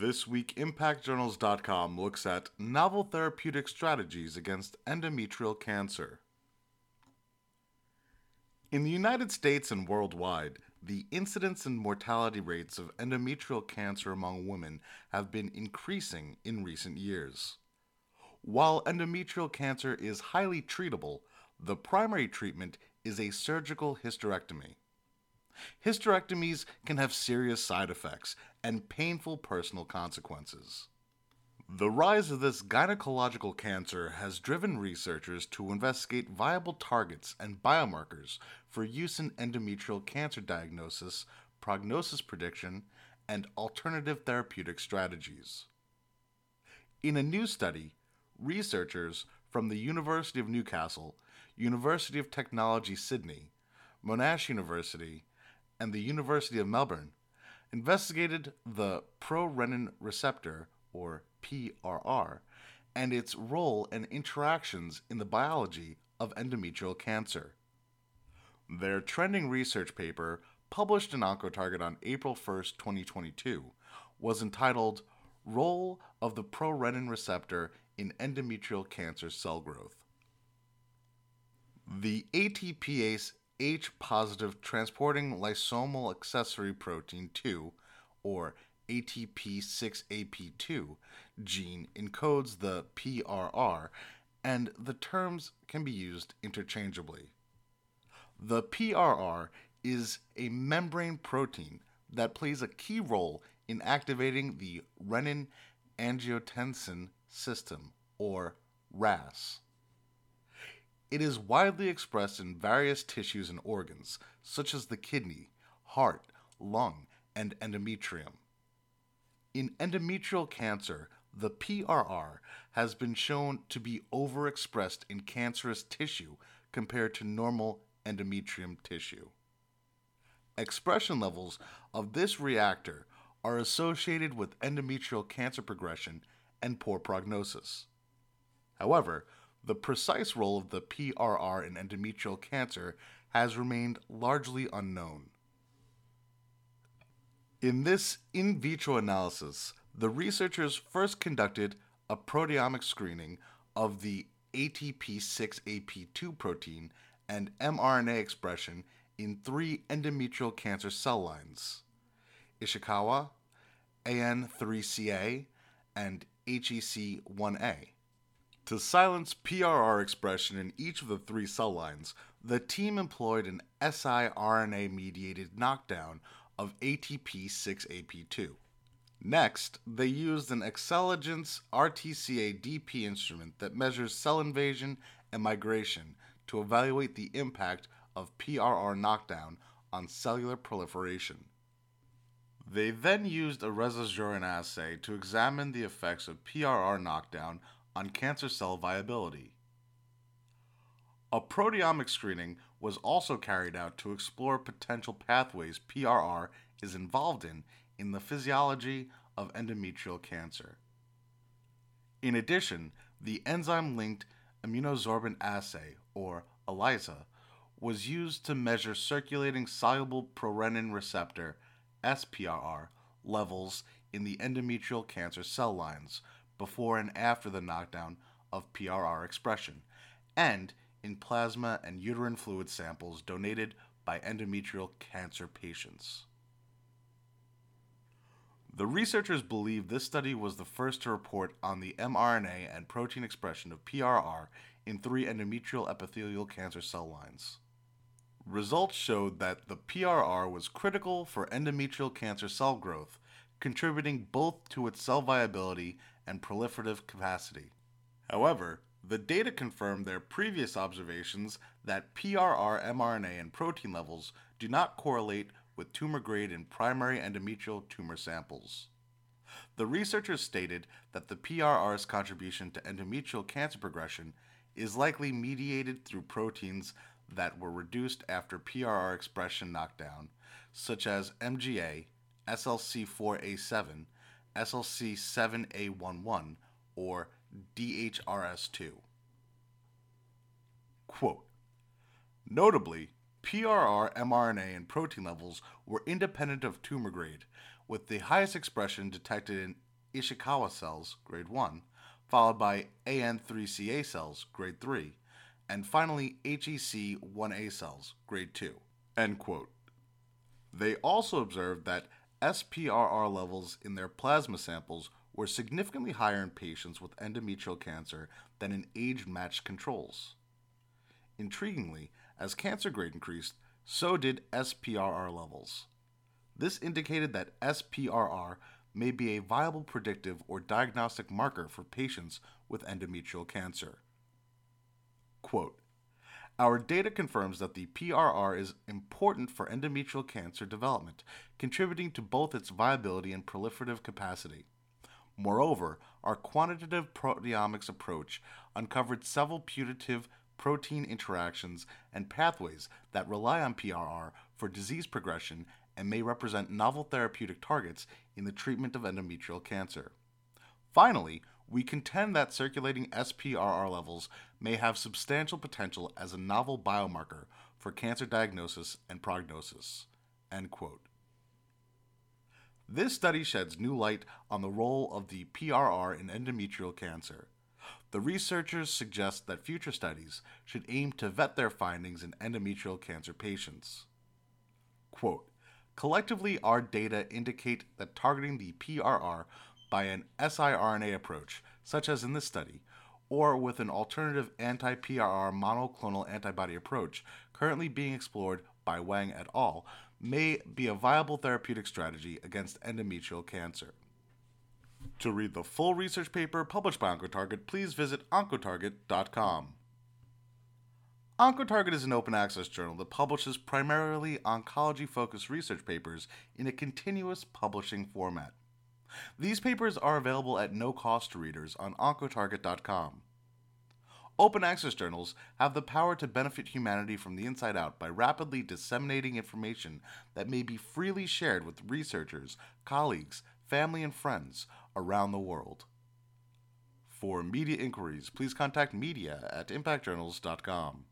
This week, ImpactJournals.com looks at novel therapeutic strategies against endometrial cancer. In the United States and worldwide, the incidence and mortality rates of endometrial cancer among women have been increasing in recent years. While endometrial cancer is highly treatable, the primary treatment is a surgical hysterectomy. Hysterectomies can have serious side effects and painful personal consequences. The rise of this gynecological cancer has driven researchers to investigate viable targets and biomarkers for use in endometrial cancer diagnosis, prognosis prediction, and alternative therapeutic strategies. In a new study, researchers from the University of Newcastle, University of Technology Sydney, Monash University, and the University of Melbourne investigated the prorenin receptor, or PRR, and its role and interactions in the biology of endometrial cancer. Their trending research paper, published in Oncotarget on April 1, 2022, was entitled Role of the Prorenin Receptor in Endometrial Cancer Cell Growth. The ATPase H positive transporting lysosomal accessory protein 2, or ATP6AP2, gene encodes the PRR, and the terms can be used interchangeably. The PRR is a membrane protein that plays a key role in activating the renin angiotensin system, or RAS. It is widely expressed in various tissues and organs, such as the kidney, heart, lung, and endometrium. In endometrial cancer, the PRR has been shown to be overexpressed in cancerous tissue compared to normal endometrium tissue. Expression levels of this receptor are associated with endometrial cancer progression and poor prognosis. However, the precise role of the PRR in endometrial cancer has remained largely unknown. In this in vitro analysis, the researchers first conducted a proteomic screening of the ATP6AP2 protein and mRNA expression in three endometrial cancer cell lines Ishikawa, AN3CA, and HEC1A. To silence PRR expression in each of the three cell lines, the team employed an siRNA mediated knockdown of ATP6AP2. Next, they used an xCELLigence RTCA DP instrument that measures cell invasion and migration to evaluate the impact of PRR knockdown on cellular proliferation. They then used a Resazurin assay to examine the effects of PRR knockdown on cancer cell viability. A proteomic screening was also carried out to explore potential pathways PRR is involved in in the physiology of endometrial cancer. In addition, the enzyme linked immunosorbent assay, or ELISA, was used to measure circulating soluble prorenin receptor, SPRR, levels in the endometrial cancer cell lines before and after the knockdown of PRR expression, and in plasma and uterine fluid samples donated by endometrial cancer patients. The researchers believe this study was the first to report on the mRNA and protein expression of PRR in three endometrial epithelial cancer cell lines. Results showed that the PRR was critical for endometrial cancer cell growth, contributing both to its cell viability and proliferative capacity. However, the data confirmed their previous observations that PRR mRNA and protein levels do not correlate with tumor grade in primary endometrial tumor samples. The researchers stated that the PRR's contribution to endometrial cancer progression is likely mediated through proteins that were reduced after PRR expression knockdown, such as MGA, SLC4A7, SLC7A11, or DHRS2. Quote, Notably, PRR, mRNA, and protein levels were independent of tumor grade, with the highest expression detected in Ishikawa cells, grade 1, followed by AN3CA cells, grade 3, and finally HEC1A cells, grade 2. End quote. They also observed that SPRR levels in their plasma samples were significantly higher in patients with endometrial cancer than in age matched controls. Intriguingly, as cancer grade increased, so did SPRR levels. This indicated that SPRR may be a viable predictive or diagnostic marker for patients with endometrial cancer. Quote, our data confirms that the PRR is important for endometrial cancer development, contributing to both its viability and proliferative capacity. Moreover, our quantitative proteomics approach uncovered several putative protein interactions and pathways that rely on PRR for disease progression and may represent novel therapeutic targets in the treatment of endometrial cancer. Finally, we contend that circulating SPRR levels may have substantial potential as a novel biomarker for cancer diagnosis and prognosis. End quote. This study sheds new light on the role of the PRR in endometrial cancer. The researchers suggest that future studies should aim to vet their findings in endometrial cancer patients. Quote, Collectively, our data indicate that targeting the PRR by an siRNA approach, such as in this study, or with an alternative anti PRR monoclonal antibody approach currently being explored by Wang et al., may be a viable therapeutic strategy against endometrial cancer. To read the full research paper published by OncoTarget, please visit oncotarget.com. OncoTarget is an open access journal that publishes primarily oncology focused research papers in a continuous publishing format. These papers are available at no cost to readers on oncotarget.com. Open access journals have the power to benefit humanity from the inside out by rapidly disseminating information that may be freely shared with researchers, colleagues, family, and friends around the world. For media inquiries, please contact media at impactjournals.com.